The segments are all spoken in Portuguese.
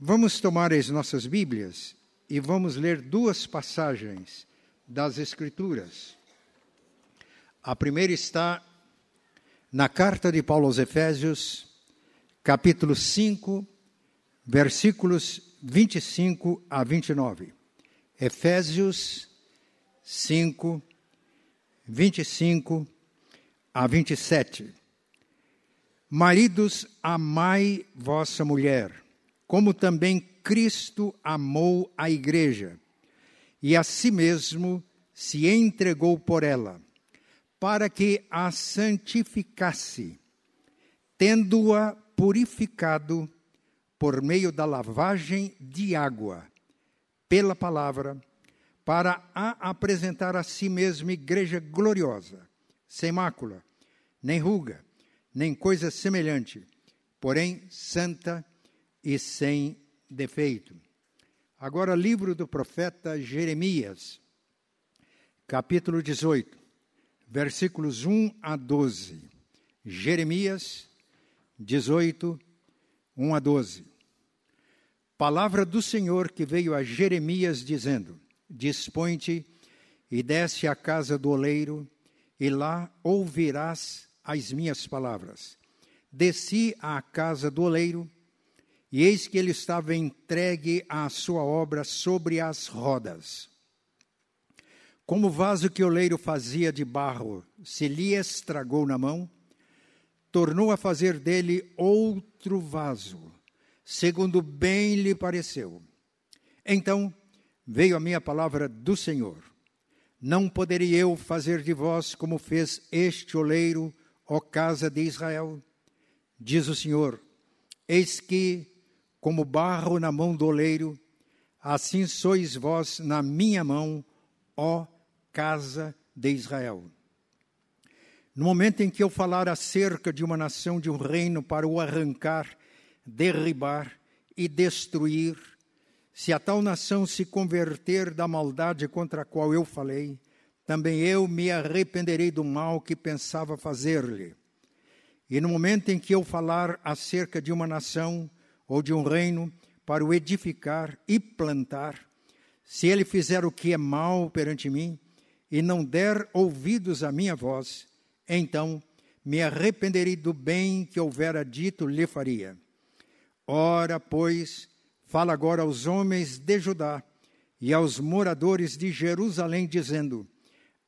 Vamos tomar as nossas Bíblias e vamos ler duas passagens das Escrituras. A primeira está na carta de Paulo aos Efésios, capítulo 5, versículos 25 a 29. Efésios 5, 25 a 27. Maridos, amai vossa mulher, como também Cristo amou a igreja, e a si mesmo se entregou por ela, para que a santificasse, tendo-a purificado por meio da lavagem de água, pela palavra, para a apresentar a si mesma igreja gloriosa, sem mácula, nem ruga, nem coisa semelhante, porém santa e sem defeito. Agora, livro do profeta Jeremias, capítulo 18, versículos 1 a 12. Jeremias 18, 1 a 12. Palavra do Senhor que veio a Jeremias dizendo: Dispõe-te e desce à casa do oleiro, e lá ouvirás as minhas palavras. Desci à casa do oleiro, e eis que ele estava entregue à sua obra sobre as rodas. Como o vaso que o oleiro fazia de barro se lhe estragou na mão, tornou a fazer dele outro vaso, segundo bem lhe pareceu. Então veio a minha palavra do Senhor. Não poderia eu fazer de vós como fez este oleiro, ó casa de Israel? Diz o Senhor: Eis que, como barro na mão do oleiro, assim sois vós na minha mão, ó casa de Israel. No momento em que eu falar acerca de uma nação, de um reino, para o arrancar, derribar e destruir, se a tal nação se converter da maldade contra a qual eu falei, também eu me arrependerei do mal que pensava fazer-lhe. E no momento em que eu falar acerca de uma nação ou de um reino para o edificar e plantar, se ele fizer o que é mal perante mim e não der ouvidos à minha voz, então me arrependerei do bem que houvera dito lhe faria. Ora, pois, Fala agora aos homens de Judá e aos moradores de Jerusalém, dizendo: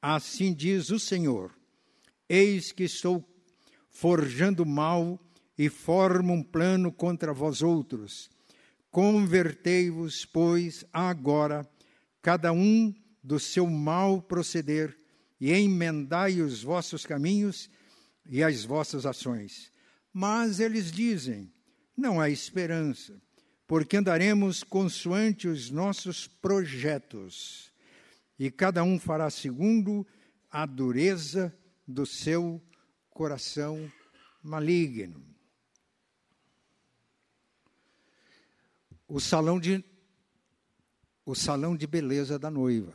Assim diz o Senhor: Eis que estou forjando mal e formo um plano contra vós outros. Convertei-vos, pois, agora, cada um do seu mal proceder, e emendai os vossos caminhos e as vossas ações. Mas eles dizem: não há esperança porque andaremos consoante os nossos projetos, e cada um fará segundo a dureza do seu coração maligno. O salão de o salão de beleza da noiva.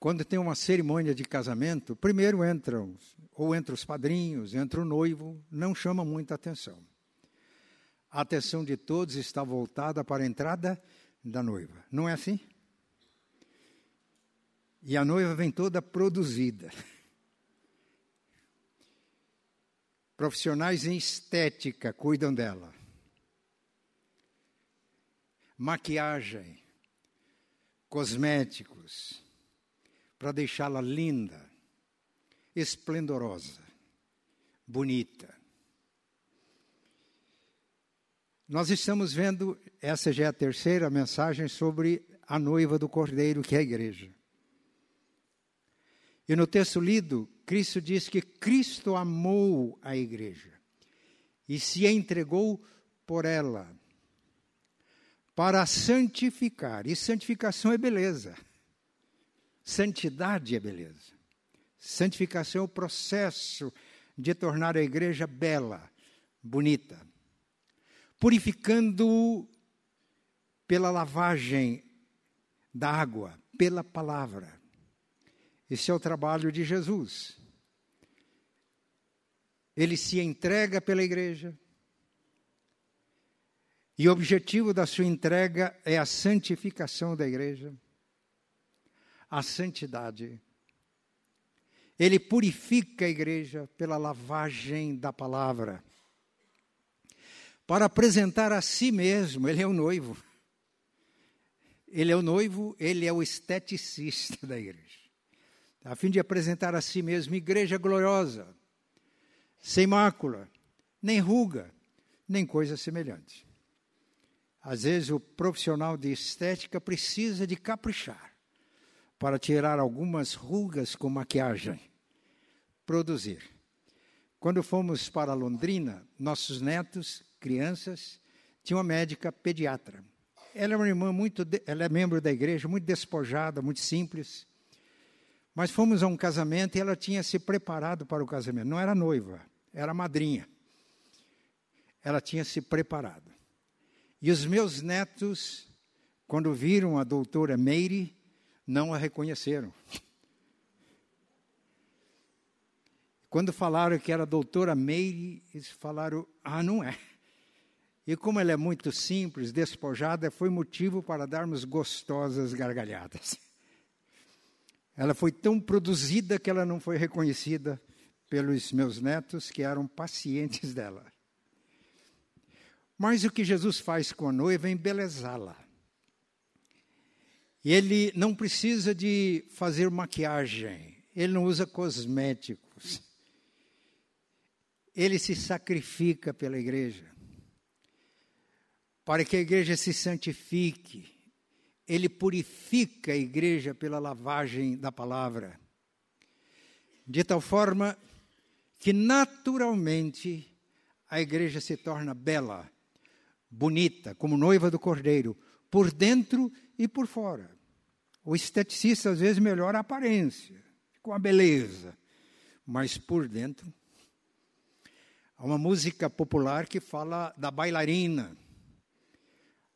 Quando tem uma cerimônia de casamento, primeiro entram ou entram os padrinhos, entra o noivo, não chama muita atenção a atenção de todos está voltada para a entrada da noiva. Não é assim? E a noiva vem toda produzida. Profissionais em estética cuidam dela. Maquiagem, cosméticos, para deixá-la linda, esplendorosa, bonita. Nós estamos vendo, essa já é a terceira mensagem sobre a noiva do Cordeiro, que é a igreja. E no texto lido, Cristo diz que Cristo amou a igreja e se entregou por ela para santificar. E santificação é beleza. Santidade é beleza. Santificação é o processo de tornar a igreja bela, bonita purificando pela lavagem da água, pela palavra. Esse é o trabalho de Jesus. Ele se entrega pela igreja, E o objetivo da sua entrega é a santificação da igreja, a santidade. Ele purifica a igreja pela lavagem da palavra, para apresentar a si mesmo, ele é o noivo. Ele é o noivo, ele é o esteticista da igreja. A fim de apresentar a si mesmo igreja gloriosa, sem mácula, nem ruga, nem coisa semelhante. Às vezes o profissional de estética precisa de caprichar para tirar algumas rugas com maquiagem, produzir. Quando fomos para Londrina, nossos netos, crianças, tinham uma médica pediatra. Ela é uma irmã muito, ela é membro da igreja, muito despojada, muito simples. Mas fomos a um casamento e ela tinha se preparado para o casamento. Não era noiva, era madrinha. Ela tinha se preparado. E os meus netos, quando viram a doutora Meire, não a reconheceram. Quando falaram que era a doutora Meire, eles falaram: ah, não é. E como ela é muito simples, despojada, foi motivo para darmos gostosas gargalhadas. Ela foi tão produzida que ela não foi reconhecida pelos meus netos, que eram pacientes dela. Mas o que Jesus faz com a noiva é embelezá-la. Ele não precisa de fazer maquiagem, ele não usa cosméticos. Ele se sacrifica pela igreja. Para que a igreja se santifique, ele purifica a igreja pela lavagem da palavra. De tal forma que naturalmente a igreja se torna bela bonita, como noiva do cordeiro, por dentro e por fora. O esteticista às vezes melhora a aparência, com a beleza, mas por dentro. Há uma música popular que fala da bailarina.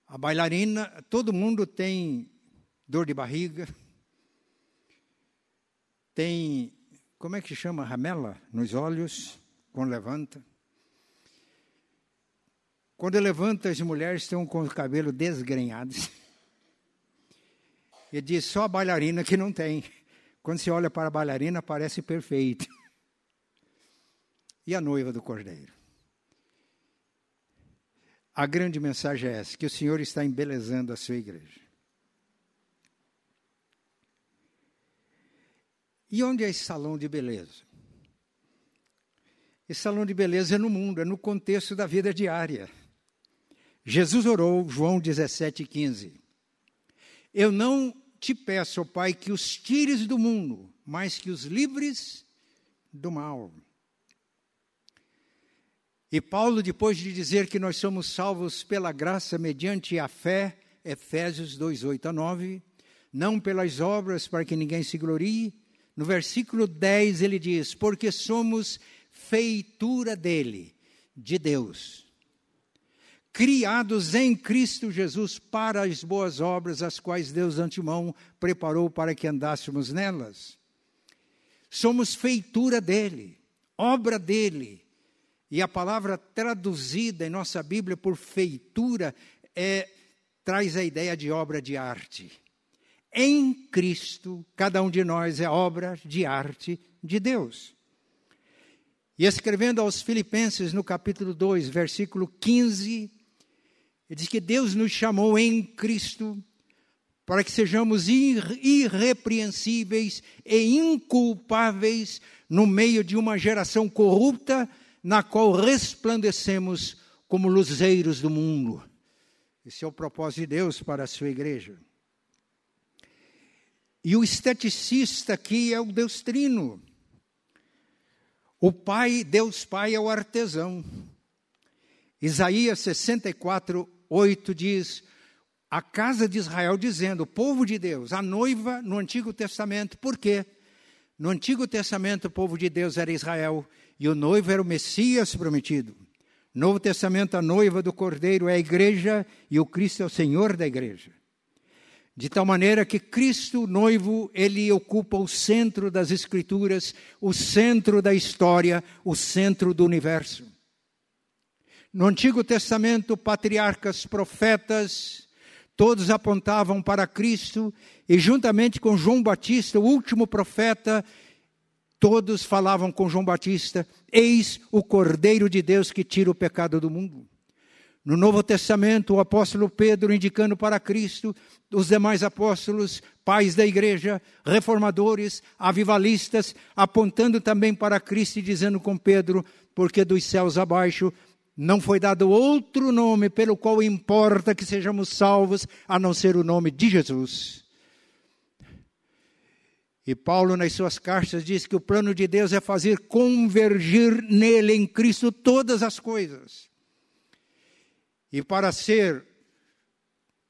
A bailarina, todo mundo tem dor de barriga, tem, como é que chama, ramela nos olhos, quando levanta. Quando levanta, as mulheres estão com o cabelo desgrenhados. E diz só a bailarina que não tem. Quando se olha para a bailarina, parece perfeito. E a noiva do cordeiro? A grande mensagem é essa: que o Senhor está embelezando a sua igreja. E onde é esse salão de beleza? Esse salão de beleza é no mundo, é no contexto da vida diária. Jesus orou, João 17, 15. Eu não te peço, ó Pai, que os tires do mundo, mas que os livres do mal. E Paulo, depois de dizer que nós somos salvos pela graça mediante a fé, Efésios 2, 8 a 9, não pelas obras para que ninguém se glorie, no versículo 10 ele diz: Porque somos feitura dele, de Deus criados em Cristo Jesus para as boas obras, as quais Deus de antemão preparou para que andássemos nelas. Somos feitura dele, obra dele. E a palavra traduzida em nossa Bíblia por feitura é, traz a ideia de obra de arte. Em Cristo, cada um de nós é obra de arte de Deus. E escrevendo aos Filipenses no capítulo 2, versículo 15 ele diz que Deus nos chamou em Cristo para que sejamos irrepreensíveis e inculpáveis no meio de uma geração corrupta na qual resplandecemos como luzeiros do mundo. Esse é o propósito de Deus para a sua igreja. E o esteticista aqui é o Deus Trino. O Pai, Deus Pai é o artesão. Isaías 64, 8 diz: a casa de Israel dizendo, o povo de Deus, a noiva no Antigo Testamento, por quê? No Antigo Testamento, o povo de Deus era Israel e o noivo era o Messias prometido. Novo Testamento, a noiva do Cordeiro é a igreja e o Cristo é o Senhor da igreja. De tal maneira que Cristo, noivo, ele ocupa o centro das Escrituras, o centro da história, o centro do universo. No Antigo Testamento, patriarcas, profetas, todos apontavam para Cristo, e juntamente com João Batista, o último profeta, todos falavam com João Batista: Eis o Cordeiro de Deus que tira o pecado do mundo. No Novo Testamento, o apóstolo Pedro indicando para Cristo, os demais apóstolos, pais da igreja, reformadores, avivalistas, apontando também para Cristo e dizendo com Pedro: porque dos céus abaixo não foi dado outro nome pelo qual importa que sejamos salvos, a não ser o nome de Jesus. E Paulo, nas suas cartas, diz que o plano de Deus é fazer convergir nele, em Cristo, todas as coisas e para ser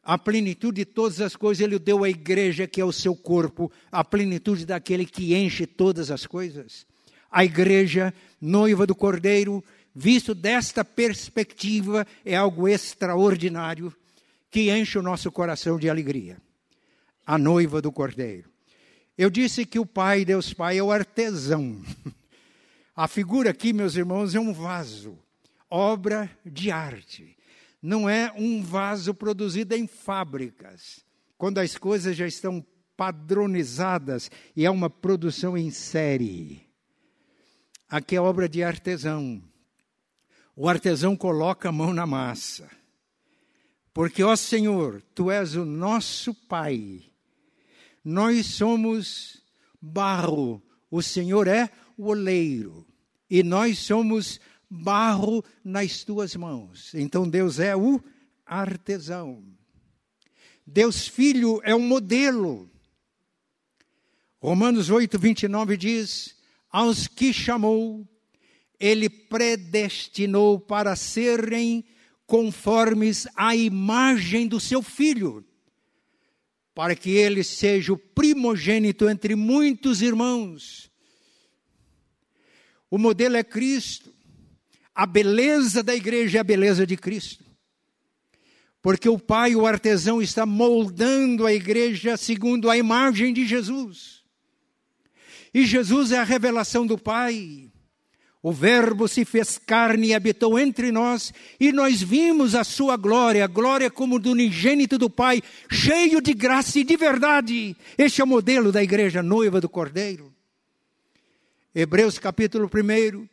a plenitude de todas as coisas, ele deu à igreja, que é o seu corpo, a plenitude daquele que enche todas as coisas. A igreja, noiva do cordeiro, visto desta perspectiva, é algo extraordinário que enche o nosso coração de alegria. A noiva do cordeiro. Eu disse que o Pai, Deus Pai, é o artesão. A figura aqui, meus irmãos, é um vaso, obra de arte não é um vaso produzido em fábricas, quando as coisas já estão padronizadas e é uma produção em série. Aqui é obra de artesão. O artesão coloca a mão na massa. Porque, ó Senhor, tu és o nosso Pai. Nós somos barro, o Senhor é o oleiro. E nós somos barro nas tuas mãos. Então Deus é o artesão. Deus Filho é um modelo. Romanos 8, 29 diz: Aos que chamou, ele predestinou para serem conformes à imagem do seu filho, para que ele seja o primogênito entre muitos irmãos. O modelo é Cristo. A beleza da igreja é a beleza de Cristo. Porque o Pai, o artesão, está moldando a igreja segundo a imagem de Jesus. E Jesus é a revelação do Pai. O Verbo se fez carne e habitou entre nós, e nós vimos a sua glória, glória como do unigênito do Pai, cheio de graça e de verdade. Este é o modelo da igreja noiva do Cordeiro. Hebreus capítulo 1,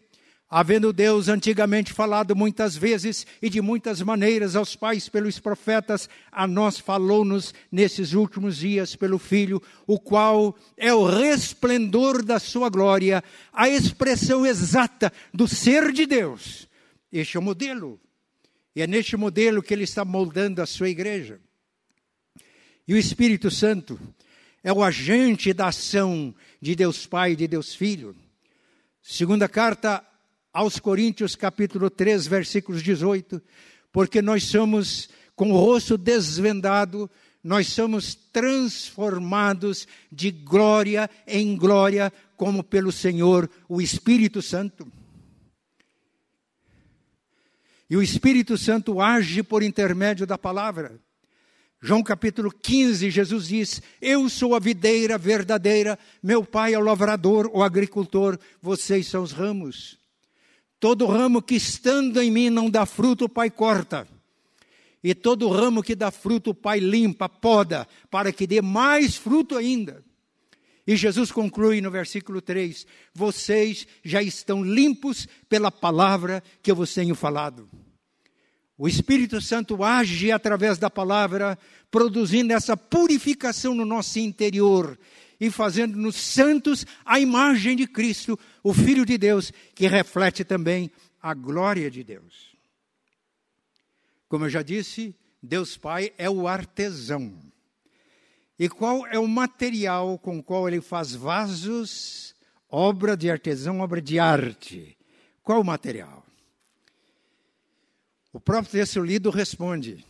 Havendo Deus antigamente falado muitas vezes e de muitas maneiras aos pais pelos profetas, a nós falou-nos nesses últimos dias pelo Filho, o qual é o resplendor da sua glória, a expressão exata do ser de Deus. Este é o modelo. E é neste modelo que ele está moldando a sua igreja. E o Espírito Santo é o agente da ação de Deus Pai e de Deus Filho. Segunda carta aos Coríntios, capítulo 3, versículos 18, porque nós somos com o rosto desvendado, nós somos transformados de glória em glória, como pelo Senhor, o Espírito Santo. E o Espírito Santo age por intermédio da palavra. João capítulo 15, Jesus diz: Eu sou a videira verdadeira, meu pai é o lavrador, o agricultor, vocês são os ramos. Todo ramo que estando em mim não dá fruto, o Pai corta. E todo ramo que dá fruto, o Pai limpa, poda, para que dê mais fruto ainda. E Jesus conclui no versículo 3: Vocês já estão limpos pela palavra que eu vos tenho falado. O Espírito Santo age através da palavra, produzindo essa purificação no nosso interior e fazendo-nos santos à imagem de Cristo, o Filho de Deus, que reflete também a glória de Deus. Como eu já disse, Deus Pai é o artesão. E qual é o material com o qual ele faz vasos, obra de artesão, obra de arte? Qual o material? O próprio texto lido responde: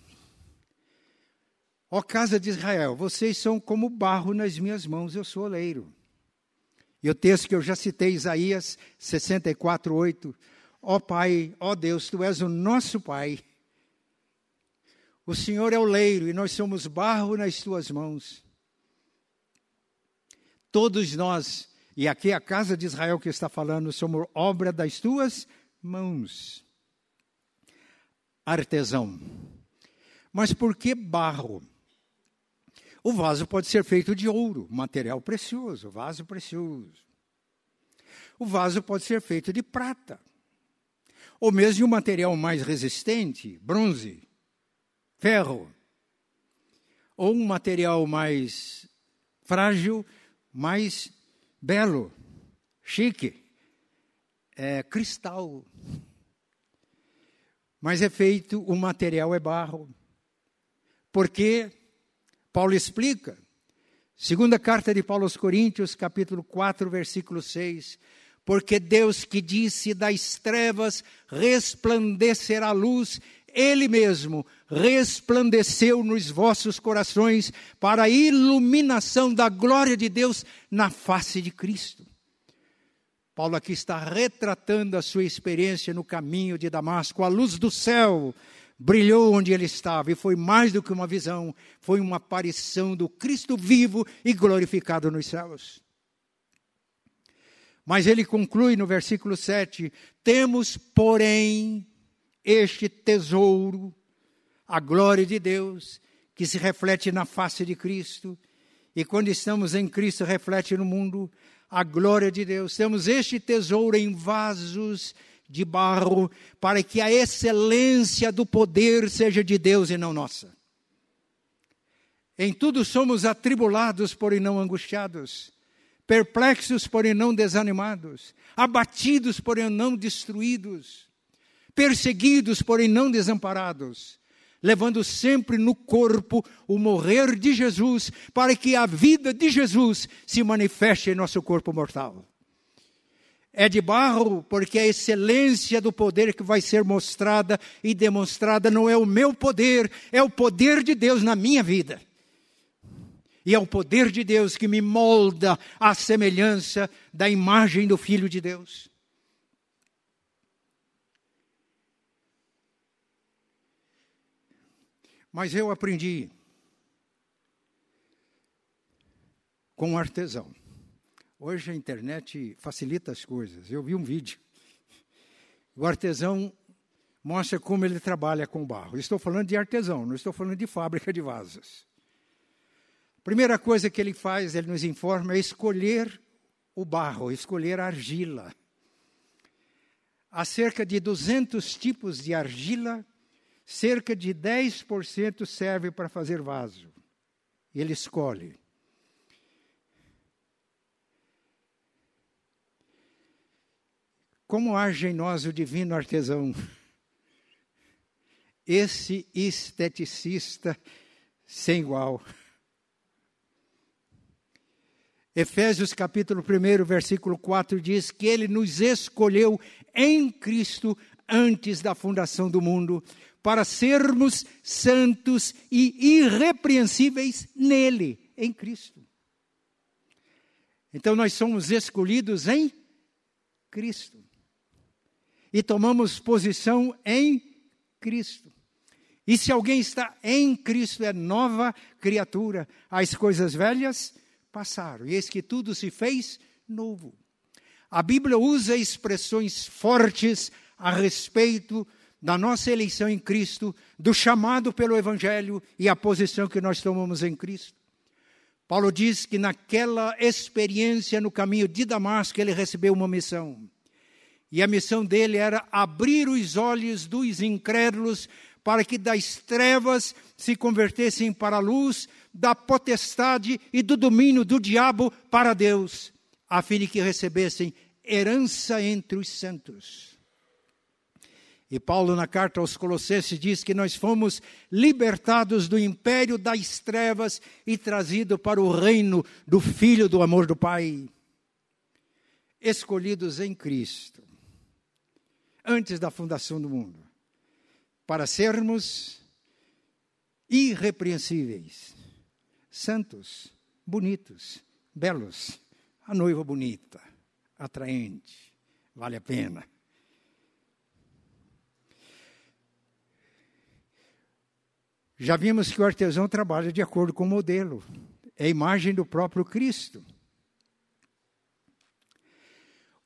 Ó casa de Israel, vocês são como barro nas minhas mãos, eu sou oleiro. E o texto que eu já citei, Isaías 64, 8. Ó Pai, ó Deus, Tu és o nosso Pai. O Senhor é o leiro e nós somos barro nas Tuas mãos. Todos nós, e aqui a casa de Israel que está falando, somos obra das Tuas mãos. artesão. Mas por que barro? O vaso pode ser feito de ouro, material precioso, vaso precioso. O vaso pode ser feito de prata, ou mesmo de um material mais resistente, bronze, ferro, ou um material mais frágil, mais belo, chique, é cristal. Mas é feito, o material é barro. Porque Paulo explica, segunda carta de Paulo aos Coríntios, capítulo 4, versículo 6, porque Deus que disse das trevas resplandecerá a luz, ele mesmo resplandeceu nos vossos corações para a iluminação da glória de Deus na face de Cristo. Paulo aqui está retratando a sua experiência no caminho de Damasco, a luz do céu brilhou onde ele estava e foi mais do que uma visão, foi uma aparição do Cristo vivo e glorificado nos céus. Mas ele conclui no versículo 7: Temos, porém, este tesouro, a glória de Deus, que se reflete na face de Cristo, e quando estamos em Cristo, reflete no mundo a glória de Deus. Temos este tesouro em vasos de barro, para que a excelência do poder seja de Deus e não nossa. Em tudo somos atribulados, porém não angustiados, perplexos, porém não desanimados, abatidos, porém não destruídos perseguidos, porém não desamparados, levando sempre no corpo o morrer de Jesus, para que a vida de Jesus se manifeste em nosso corpo mortal. É de barro, porque a excelência do poder que vai ser mostrada e demonstrada não é o meu poder, é o poder de Deus na minha vida. E é o poder de Deus que me molda à semelhança da imagem do Filho de Deus. Mas eu aprendi com um artesão. Hoje a internet facilita as coisas. Eu vi um vídeo. O artesão mostra como ele trabalha com barro. Estou falando de artesão, não estou falando de fábrica de vasos. Primeira coisa que ele faz, ele nos informa, é escolher o barro, escolher a argila. Há cerca de 200 tipos de argila cerca de 10% serve para fazer vaso. Ele escolhe. Como age em nós o divino artesão? Esse esteticista sem igual. Efésios capítulo 1, versículo 4 diz que ele nos escolheu em Cristo antes da fundação do mundo, para sermos santos e irrepreensíveis nele, em Cristo. Então nós somos escolhidos em Cristo. E tomamos posição em Cristo. E se alguém está em Cristo, é nova criatura. As coisas velhas passaram, e eis que tudo se fez novo. A Bíblia usa expressões fortes a respeito da nossa eleição em Cristo, do chamado pelo Evangelho e a posição que nós tomamos em Cristo. Paulo diz que naquela experiência no caminho de Damasco ele recebeu uma missão. E a missão dele era abrir os olhos dos incrédulos para que das trevas se convertessem para a luz, da potestade e do domínio do diabo para Deus, a fim de que recebessem herança entre os santos. E Paulo, na carta aos Colossenses, diz que nós fomos libertados do império das trevas e trazidos para o reino do Filho do amor do Pai. Escolhidos em Cristo, antes da fundação do mundo, para sermos irrepreensíveis, santos, bonitos, belos, a noiva bonita, atraente, vale a pena. Já vimos que o artesão trabalha de acordo com o modelo, é a imagem do próprio Cristo.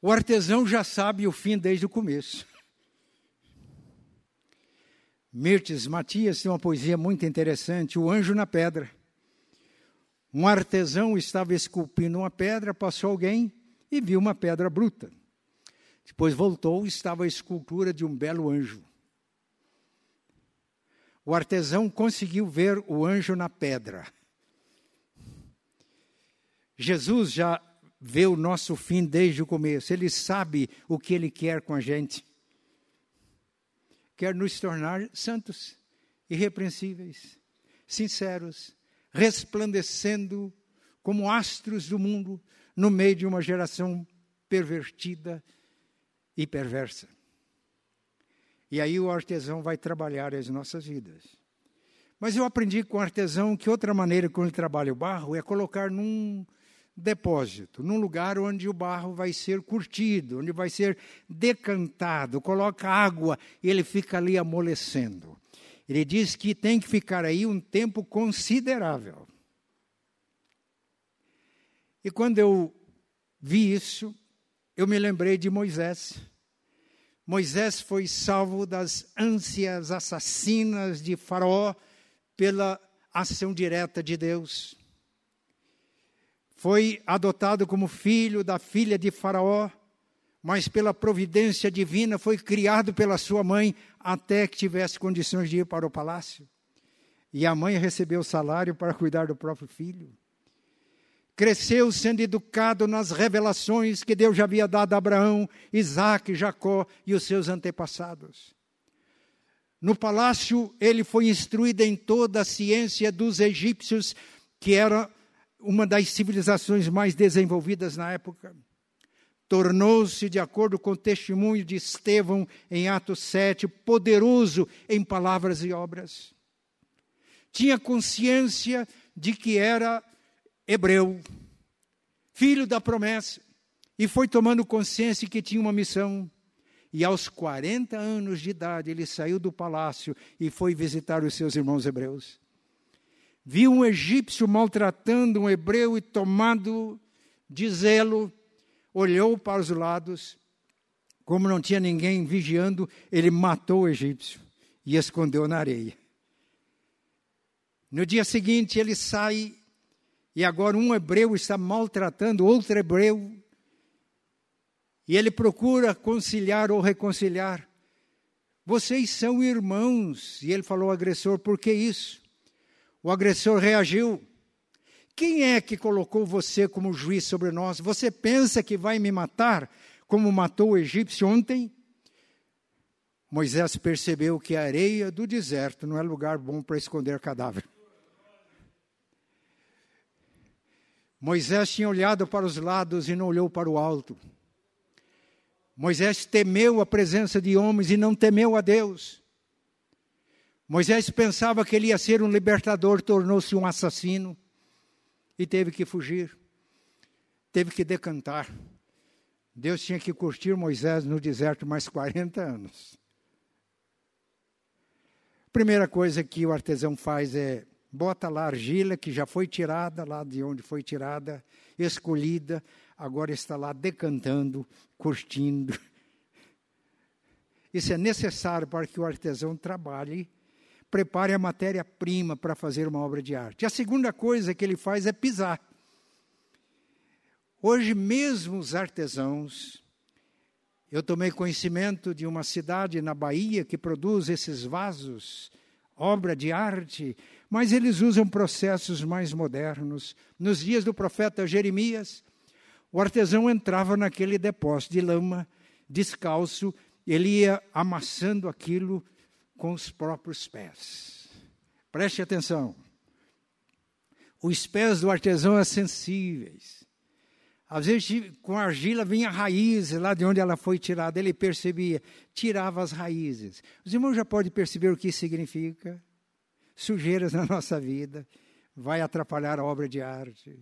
O artesão já sabe o fim desde o começo. Mirtes Matias tem uma poesia muito interessante, O Anjo na Pedra. Um artesão estava esculpindo uma pedra, passou alguém e viu uma pedra bruta. Depois voltou, estava a escultura de um belo anjo. O artesão conseguiu ver o anjo na pedra. Jesus já vê o nosso fim desde o começo, ele sabe o que ele quer com a gente. Quer nos tornar santos, irrepreensíveis, sinceros, resplandecendo como astros do mundo no meio de uma geração pervertida e perversa. E aí o artesão vai trabalhar as nossas vidas. Mas eu aprendi com o artesão que outra maneira como ele trabalha o barro é colocar num depósito, num lugar onde o barro vai ser curtido, onde vai ser decantado, coloca água e ele fica ali amolecendo. Ele diz que tem que ficar aí um tempo considerável. E quando eu vi isso, eu me lembrei de Moisés. Moisés foi salvo das ânsias assassinas de Faraó pela ação direta de Deus. Foi adotado como filho da filha de Faraó mas pela providência divina foi criado pela sua mãe até que tivesse condições de ir para o palácio. E a mãe recebeu o salário para cuidar do próprio filho. Cresceu sendo educado nas revelações que Deus já havia dado a Abraão, Isaac, Jacó e os seus antepassados. No palácio, ele foi instruído em toda a ciência dos egípcios, que era uma das civilizações mais desenvolvidas na época tornou-se, de acordo com o testemunho de Estevão em Atos 7, poderoso em palavras e obras. Tinha consciência de que era hebreu, filho da promessa, e foi tomando consciência que tinha uma missão. E aos 40 anos de idade, ele saiu do palácio e foi visitar os seus irmãos hebreus. Viu um egípcio maltratando um hebreu e tomado de zelo, olhou para os lados, como não tinha ninguém vigiando, ele matou o egípcio e escondeu na areia. No dia seguinte, ele sai e agora um hebreu está maltratando outro hebreu. E ele procura conciliar ou reconciliar. Vocês são irmãos. E ele falou ao agressor: por que isso? O agressor reagiu. Quem é que colocou você como juiz sobre nós? Você pensa que vai me matar como matou o egípcio ontem? Moisés percebeu que a areia do deserto não é lugar bom para esconder cadáver. Moisés tinha olhado para os lados e não olhou para o alto. Moisés temeu a presença de homens e não temeu a Deus. Moisés pensava que ele ia ser um libertador, tornou-se um assassino e teve que fugir, teve que decantar. Deus tinha que curtir Moisés no deserto mais 40 anos. Primeira coisa que o artesão faz é bota lá a argila que já foi tirada, lá de onde foi tirada, escolhida, agora está lá decantando, curtindo. Isso é necessário para que o artesão trabalhe prepare a matéria-prima para fazer uma obra de arte. A segunda coisa que ele faz é pisar. Hoje mesmo os artesãos, eu tomei conhecimento de uma cidade na Bahia que produz esses vasos, obra de arte, mas eles usam processos mais modernos. Nos dias do profeta Jeremias, o artesão entrava naquele depósito de lama, descalço, ele ia amassando aquilo com os próprios pés. Preste atenção. Os pés do artesão são sensíveis. Às vezes, com a argila vinha raízes lá de onde ela foi tirada. Ele percebia, tirava as raízes. Os irmãos já podem perceber o que significa. Sujeiras na nossa vida, vai atrapalhar a obra de arte.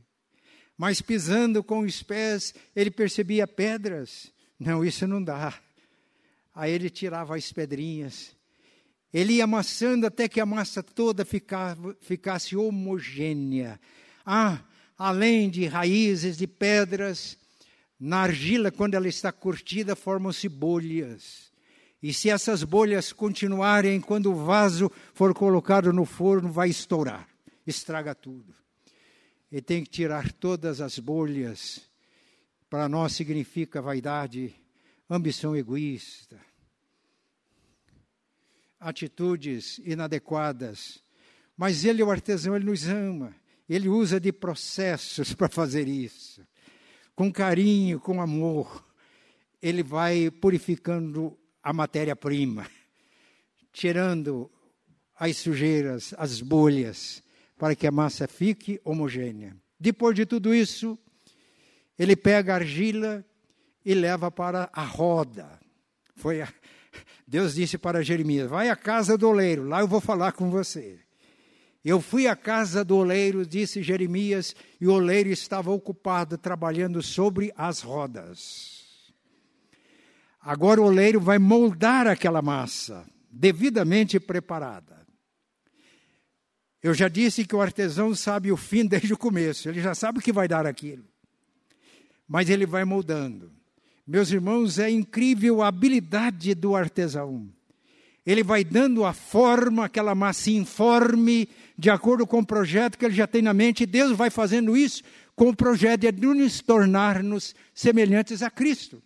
Mas pisando com os pés, ele percebia pedras. Não, isso não dá. Aí ele tirava as pedrinhas ele ia amassando até que a massa toda ficava, ficasse homogênea. Ah, além de raízes de pedras, na argila, quando ela está curtida, formam-se bolhas. E se essas bolhas continuarem, quando o vaso for colocado no forno, vai estourar, estraga tudo. E tem que tirar todas as bolhas. Para nós significa vaidade, ambição egoísta, atitudes inadequadas. Mas ele, o artesão, ele nos ama. Ele usa de processos para fazer isso. Com carinho, com amor. Ele vai purificando a matéria-prima, tirando as sujeiras, as bolhas, para que a massa fique homogênea. Depois de tudo isso, ele pega a argila e leva para a roda. Foi a, Deus disse para Jeremias: Vai à casa do oleiro, lá eu vou falar com você. Eu fui à casa do oleiro, disse Jeremias, e o oleiro estava ocupado trabalhando sobre as rodas. Agora o oleiro vai moldar aquela massa, devidamente preparada. Eu já disse que o artesão sabe o fim desde o começo, ele já sabe o que vai dar aquilo. Mas ele vai moldando. Meus irmãos, é incrível a habilidade do artesão. Ele vai dando a forma, aquela massa informe, de acordo com o projeto que ele já tem na mente. Deus vai fazendo isso com o projeto de nos tornarmos semelhantes a Cristo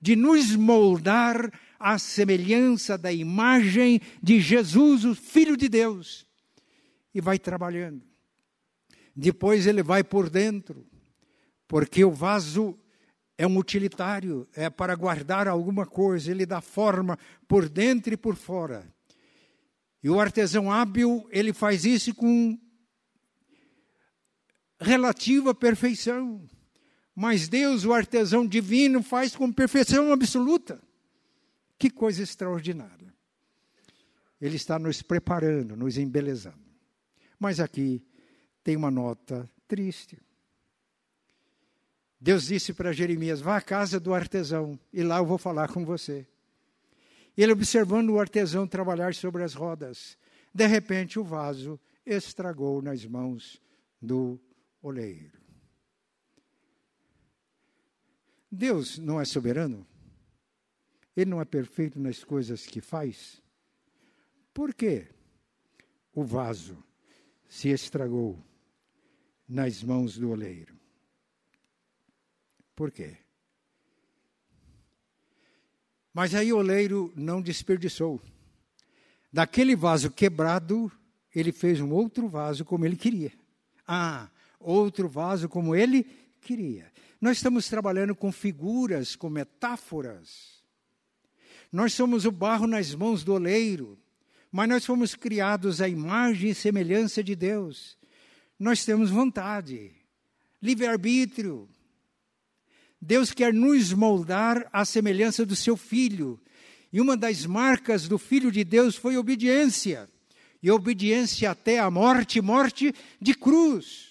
de nos moldar à semelhança da imagem de Jesus, o Filho de Deus. E vai trabalhando. Depois ele vai por dentro, porque o vaso é um utilitário, é para guardar alguma coisa, ele dá forma por dentro e por fora. E o artesão hábil, ele faz isso com relativa perfeição. Mas Deus, o artesão divino, faz com perfeição absoluta. Que coisa extraordinária. Ele está nos preparando, nos embelezando. Mas aqui tem uma nota triste. Deus disse para Jeremias: vá à casa do artesão e lá eu vou falar com você. Ele observando o artesão trabalhar sobre as rodas. De repente o vaso estragou nas mãos do oleiro. Deus não é soberano? Ele não é perfeito nas coisas que faz? Por que o vaso se estragou nas mãos do oleiro? Por quê? Mas aí o oleiro não desperdiçou. Daquele vaso quebrado, ele fez um outro vaso como ele queria. Ah, outro vaso como ele queria. Nós estamos trabalhando com figuras, com metáforas. Nós somos o barro nas mãos do oleiro, mas nós fomos criados à imagem e semelhança de Deus. Nós temos vontade, livre-arbítrio. Deus quer nos moldar à semelhança do seu filho. E uma das marcas do filho de Deus foi obediência. E obediência até a morte morte de cruz.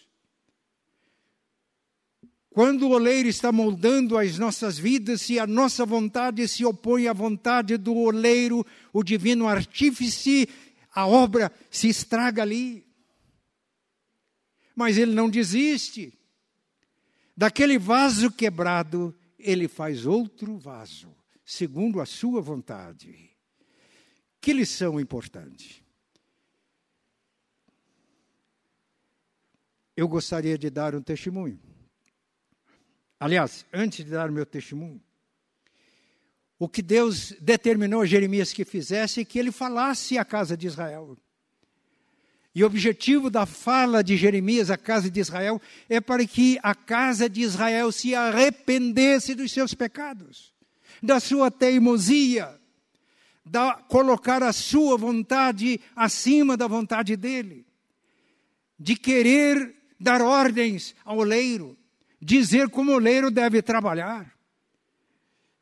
Quando o oleiro está moldando as nossas vidas, se a nossa vontade se opõe à vontade do oleiro, o divino artífice, a obra se estraga ali. Mas ele não desiste. Daquele vaso quebrado, ele faz outro vaso, segundo a sua vontade. Que lição importante. Eu gostaria de dar um testemunho. Aliás, antes de dar o meu testemunho, o que Deus determinou a Jeremias que fizesse é que ele falasse à casa de Israel. E o objetivo da fala de Jeremias à casa de Israel é para que a casa de Israel se arrependesse dos seus pecados, da sua teimosia, da colocar a sua vontade acima da vontade dele, de querer dar ordens ao oleiro, dizer como o oleiro deve trabalhar.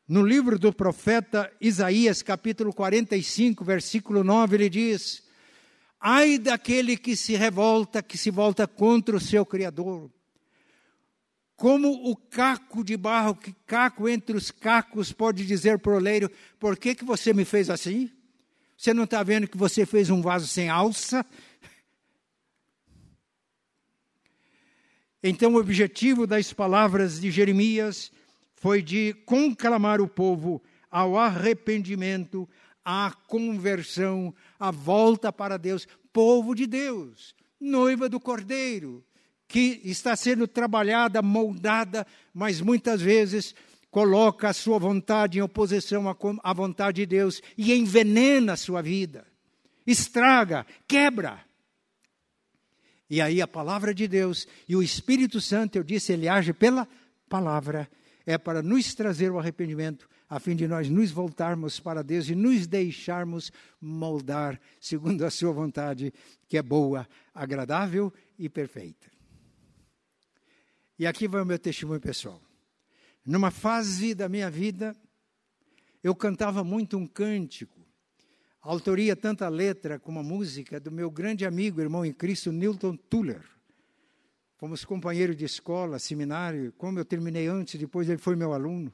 No livro do profeta Isaías, capítulo 45, versículo 9, ele diz: Ai daquele que se revolta, que se volta contra o seu Criador. Como o caco de barro, que caco entre os cacos, pode dizer para o oleiro: Por que, que você me fez assim? Você não está vendo que você fez um vaso sem alça? Então, o objetivo das palavras de Jeremias foi de conclamar o povo ao arrependimento, à conversão, à volta para Deus. Povo de Deus, noiva do Cordeiro, que está sendo trabalhada, moldada, mas muitas vezes coloca a sua vontade em oposição à vontade de Deus e envenena a sua vida, estraga, quebra. E aí a palavra de Deus e o Espírito Santo, eu disse, ele age pela palavra, é para nos trazer o arrependimento, a fim de nós nos voltarmos para Deus e nos deixarmos moldar segundo a sua vontade, que é boa, agradável e perfeita. E aqui vai o meu testemunho pessoal. Numa fase da minha vida, eu cantava muito um cântico, a autoria tanto a letra como a música do meu grande amigo, irmão em Cristo, Newton Tuller. Fomos companheiros de escola, seminário, como eu terminei antes, depois ele foi meu aluno.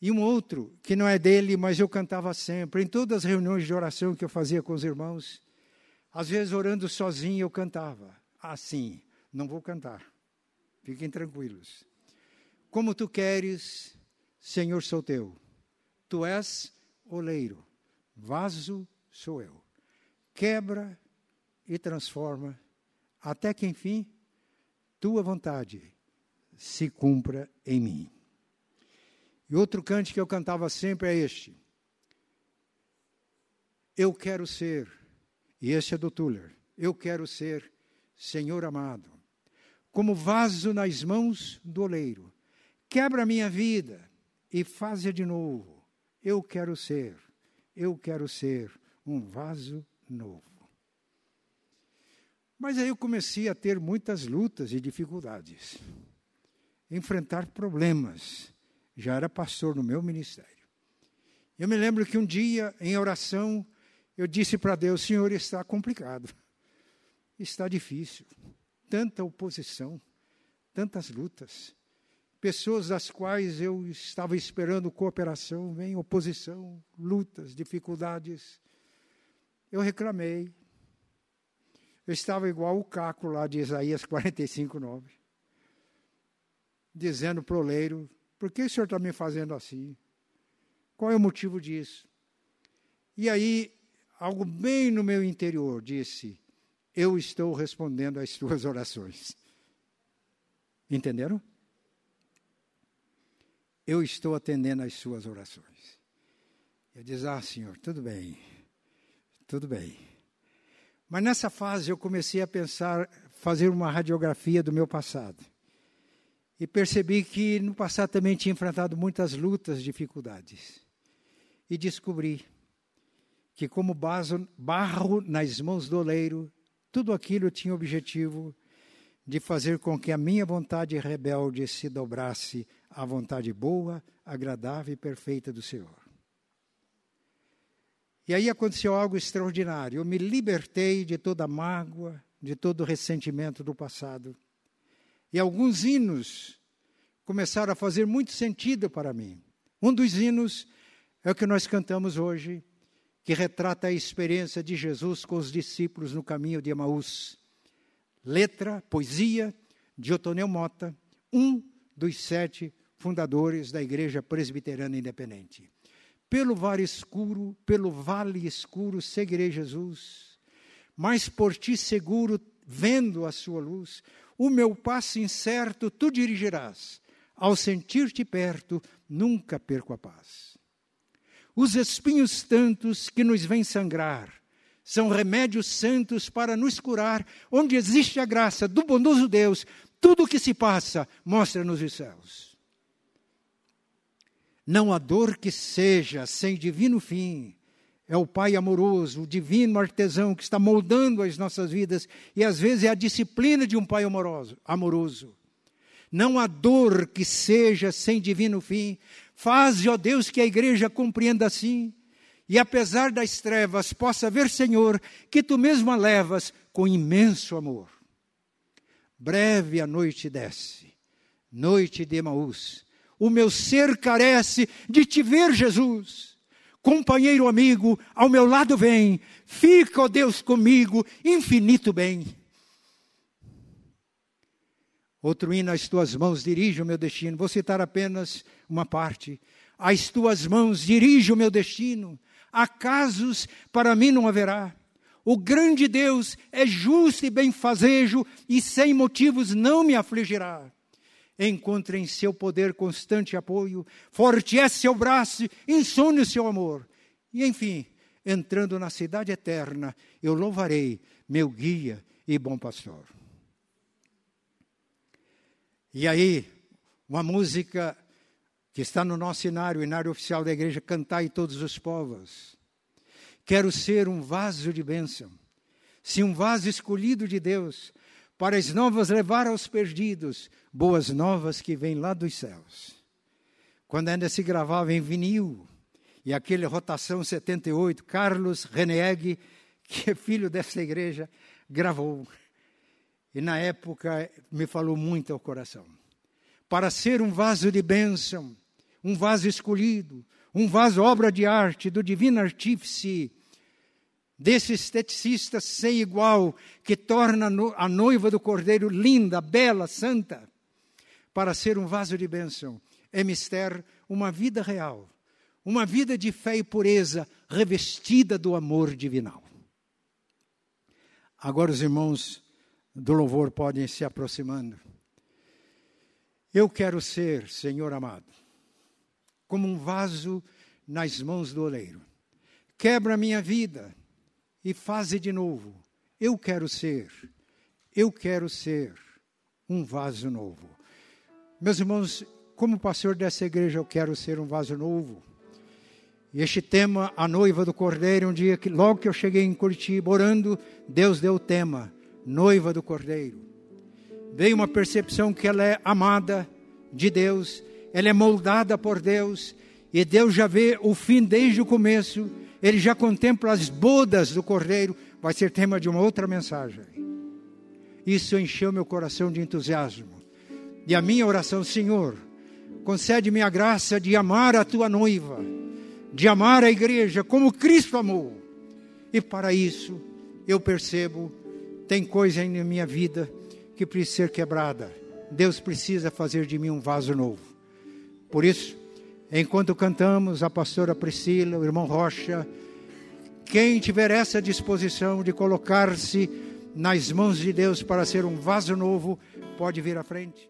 E um outro, que não é dele, mas eu cantava sempre, em todas as reuniões de oração que eu fazia com os irmãos, às vezes orando sozinho eu cantava. Assim, não vou cantar. Fiquem tranquilos. Como tu queres, Senhor, sou teu. Tu és oleiro, vaso sou eu. Quebra e transforma, até que enfim, tua vontade se cumpra em mim. E outro cante que eu cantava sempre é este. Eu quero ser, e esse é do Tuller, eu quero ser, Senhor amado, como vaso nas mãos do oleiro. Quebra minha vida e faz de novo. Eu quero ser, eu quero ser um vaso novo. Mas aí eu comecei a ter muitas lutas e dificuldades, enfrentar problemas. Já era pastor no meu ministério. Eu me lembro que um dia, em oração, eu disse para Deus: Senhor, está complicado, está difícil tanta oposição, tantas lutas. Pessoas das quais eu estava esperando cooperação, vem oposição, lutas, dificuldades. Eu reclamei. Eu estava igual o caco lá de Isaías 45, 9. Dizendo para o oleiro, por que o senhor está me fazendo assim? Qual é o motivo disso? E aí, algo bem no meu interior disse: eu estou respondendo às tuas orações. Entenderam? Eu estou atendendo às suas orações. Eu diz: Ah, Senhor, tudo bem, tudo bem. Mas nessa fase eu comecei a pensar, fazer uma radiografia do meu passado. E percebi que no passado também tinha enfrentado muitas lutas, dificuldades. E descobri que, como barro nas mãos do oleiro, tudo aquilo tinha o objetivo de fazer com que a minha vontade rebelde se dobrasse à vontade boa, agradável e perfeita do Senhor. E aí aconteceu algo extraordinário. Eu me libertei de toda mágoa, de todo ressentimento do passado. E alguns hinos começaram a fazer muito sentido para mim. Um dos hinos é o que nós cantamos hoje, que retrata a experiência de Jesus com os discípulos no caminho de Emaús. Letra, poesia de Otoneu Mota, um dos sete fundadores da Igreja Presbiterana Independente. Pelo vale escuro, pelo vale escuro seguirei Jesus, mas por ti seguro, vendo a sua luz, o meu passo incerto tu dirigirás. Ao sentir-te perto, nunca perco a paz. Os espinhos tantos que nos vêm sangrar são remédios santos para nos curar, onde existe a graça do bondoso Deus, tudo o que se passa mostra-nos os céus. Não há dor que seja sem divino fim. É o Pai amoroso, o divino artesão que está moldando as nossas vidas e às vezes é a disciplina de um Pai amoroso. amoroso. Não há dor que seja sem divino fim, Faze, ó Deus, que a igreja compreenda assim, e apesar das trevas possa ver, Senhor, que tu mesmo a levas com imenso amor. Breve a noite desce, noite de Emaús. O meu ser carece de te ver, Jesus. Companheiro amigo, ao meu lado vem, fica, ó Deus, comigo, infinito bem. Outro hino, as tuas mãos dirigem o meu destino. Vou citar apenas uma parte. As tuas mãos dirigem o meu destino. Acasos para mim não haverá. O grande Deus é justo e benfazejo e sem motivos não me afligirá. Encontre em seu poder constante apoio, forte é seu braço, insone o seu amor. E enfim, entrando na cidade eterna, eu louvarei meu guia e bom pastor. E aí, uma música que está no nosso cenário, cenário oficial da igreja, Cantai todos os povos. Quero ser um vaso de bênção, se um vaso escolhido de Deus, para as novas levar aos perdidos, boas novas que vêm lá dos céus. Quando ainda se gravava em vinil, e aquele Rotação 78, Carlos Reneg, que é filho dessa igreja, gravou. E na época me falou muito ao coração. Para ser um vaso de bênção, um vaso escolhido, um vaso obra de arte do divino artífice, desse esteticista sem igual, que torna a noiva do cordeiro linda, bela, santa, para ser um vaso de bênção, é mister uma vida real uma vida de fé e pureza revestida do amor divinal. Agora os irmãos do louvor podem se aproximando. Eu quero ser, Senhor amado, como um vaso nas mãos do oleiro. Quebra minha vida e faze de novo. Eu quero ser, eu quero ser um vaso novo. Meus irmãos, como pastor dessa igreja, eu quero ser um vaso novo. E este tema, a noiva do cordeiro, um dia que logo que eu cheguei em Curitiba orando, Deus deu o tema, noiva do cordeiro. Veio uma percepção que ela é amada de Deus, ela é moldada por Deus, e Deus já vê o fim desde o começo, ele já contempla as bodas do cordeiro, vai ser tema de uma outra mensagem. Isso encheu meu coração de entusiasmo. E a minha oração, Senhor, concede-me a graça de amar a tua noiva de amar a igreja como Cristo amou. E para isso, eu percebo, tem coisa na minha vida que precisa ser quebrada. Deus precisa fazer de mim um vaso novo. Por isso, enquanto cantamos, a pastora Priscila, o irmão Rocha, quem tiver essa disposição de colocar-se nas mãos de Deus para ser um vaso novo, pode vir à frente.